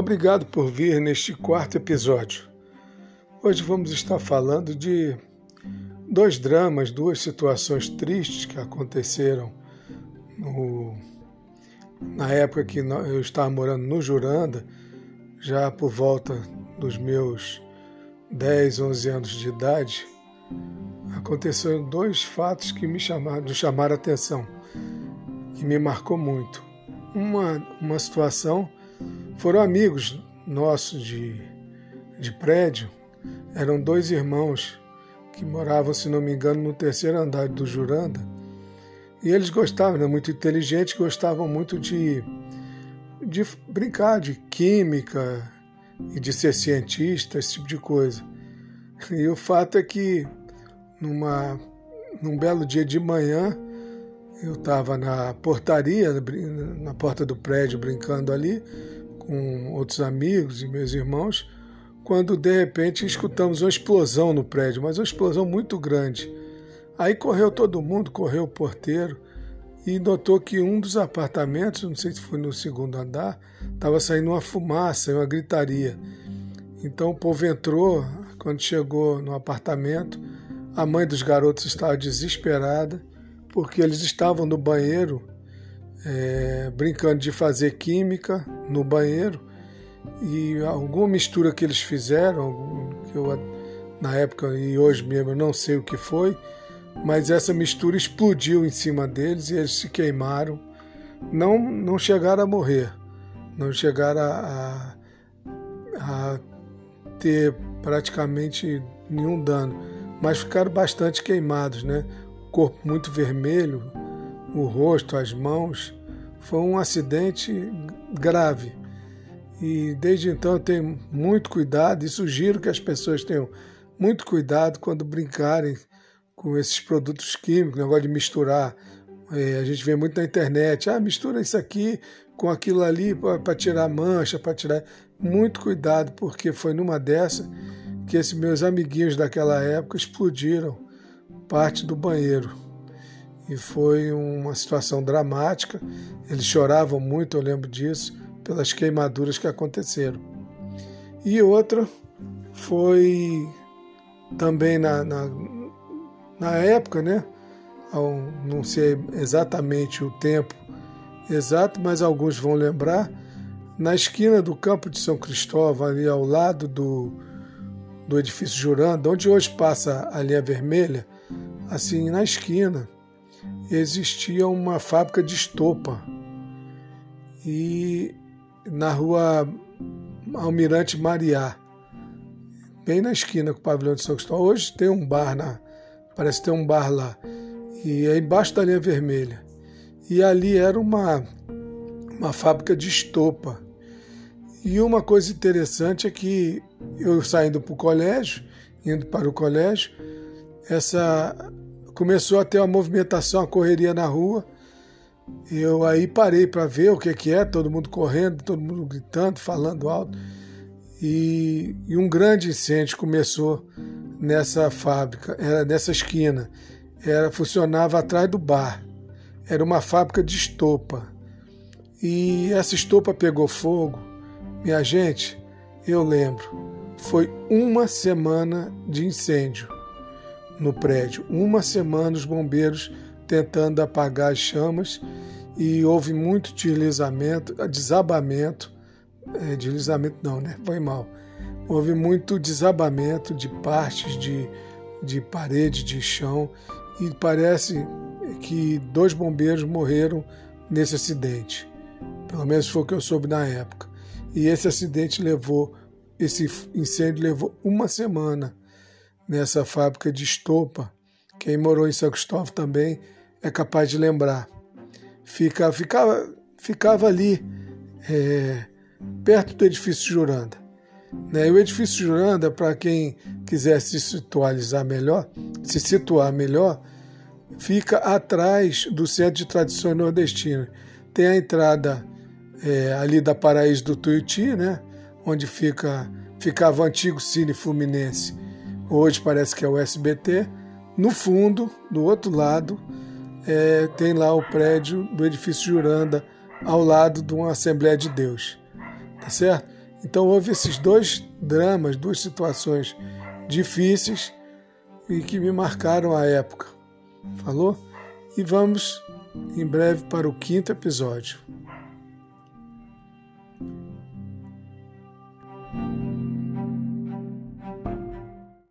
Obrigado por vir neste quarto episódio. Hoje vamos estar falando de dois dramas, duas situações tristes que aconteceram no, na época que eu estava morando no Juranda, já por volta dos meus 10, 11 anos de idade. Aconteceram dois fatos que me chamaram, chamaram a atenção, que me marcou muito. Uma, uma situação foram amigos nossos de, de prédio, eram dois irmãos que moravam, se não me engano, no terceiro andar do Juranda. E eles gostavam, eram muito inteligentes, gostavam muito de, de brincar de química e de ser cientista, esse tipo de coisa. E o fato é que numa, num belo dia de manhã, eu estava na portaria, na porta do prédio, brincando ali, com outros amigos e meus irmãos, quando de repente escutamos uma explosão no prédio, mas uma explosão muito grande. Aí correu todo mundo, correu o porteiro e notou que um dos apartamentos, não sei se foi no segundo andar, estava saindo uma fumaça, uma gritaria. Então o povo entrou, quando chegou no apartamento, a mãe dos garotos estava desesperada porque eles estavam no banheiro é, brincando de fazer química no banheiro e alguma mistura que eles fizeram, que eu na época e hoje mesmo eu não sei o que foi, mas essa mistura explodiu em cima deles e eles se queimaram. Não, não chegaram a morrer, não chegaram a, a, a ter praticamente nenhum dano, mas ficaram bastante queimados, né? O corpo muito vermelho, o rosto, as mãos. Foi um acidente grave. E desde então eu tenho muito cuidado e sugiro que as pessoas tenham muito cuidado quando brincarem com esses produtos químicos, negócio de misturar. É, a gente vê muito na internet, ah, mistura isso aqui com aquilo ali para tirar mancha, para tirar. Muito cuidado, porque foi numa dessa que esses meus amiguinhos daquela época explodiram parte do banheiro e foi uma situação dramática. Eles choravam muito, eu lembro disso, pelas queimaduras que aconteceram. E outra foi também na, na, na época, né? não sei exatamente o tempo exato, mas alguns vão lembrar, na esquina do campo de São Cristóvão, ali ao lado do, do edifício Juranda, onde hoje passa a linha vermelha, assim, na esquina, existia uma fábrica de estopa. E na rua Almirante Mariá, bem na esquina com o pavilhão de São Cristóvão. Hoje tem um bar, na, parece ter um bar lá, e é embaixo da linha vermelha. E ali era uma, uma fábrica de estopa. E uma coisa interessante é que eu saindo para o colégio, indo para o colégio, essa começou a ter uma movimentação, a correria na rua. Eu aí parei para ver o que, que é, todo mundo correndo, todo mundo gritando, falando alto. E, e um grande incêndio começou nessa fábrica, era nessa esquina. Era funcionava atrás do bar. Era uma fábrica de estopa. E essa estopa pegou fogo. Minha gente, eu lembro, foi uma semana de incêndio no prédio. Uma semana os bombeiros tentando apagar as chamas e houve muito deslizamento, desabamento, é, deslizamento não, né? Foi mal. Houve muito desabamento de partes de, de parede, de chão e parece que dois bombeiros morreram nesse acidente. Pelo menos foi o que eu soube na época. E esse acidente levou, esse incêndio levou uma semana nessa fábrica de estopa. Quem morou em São Cristóvão também é capaz de lembrar. Fica, ficava, ficava ali, é, perto do edifício Juranda. Né? E o edifício Juranda, para quem quiser se melhor, se situar melhor, fica atrás do Centro de Tradições Nordestinas. Tem a entrada é, ali da Paraíso do Tuiuti, né? onde fica, ficava o antigo Cine Fluminense hoje parece que é o SBT, no fundo, do outro lado, é, tem lá o prédio do edifício Juranda, ao lado de uma Assembleia de Deus. Tá certo? Então houve esses dois dramas, duas situações difíceis e que me marcaram a época. Falou? E vamos em breve para o quinto episódio.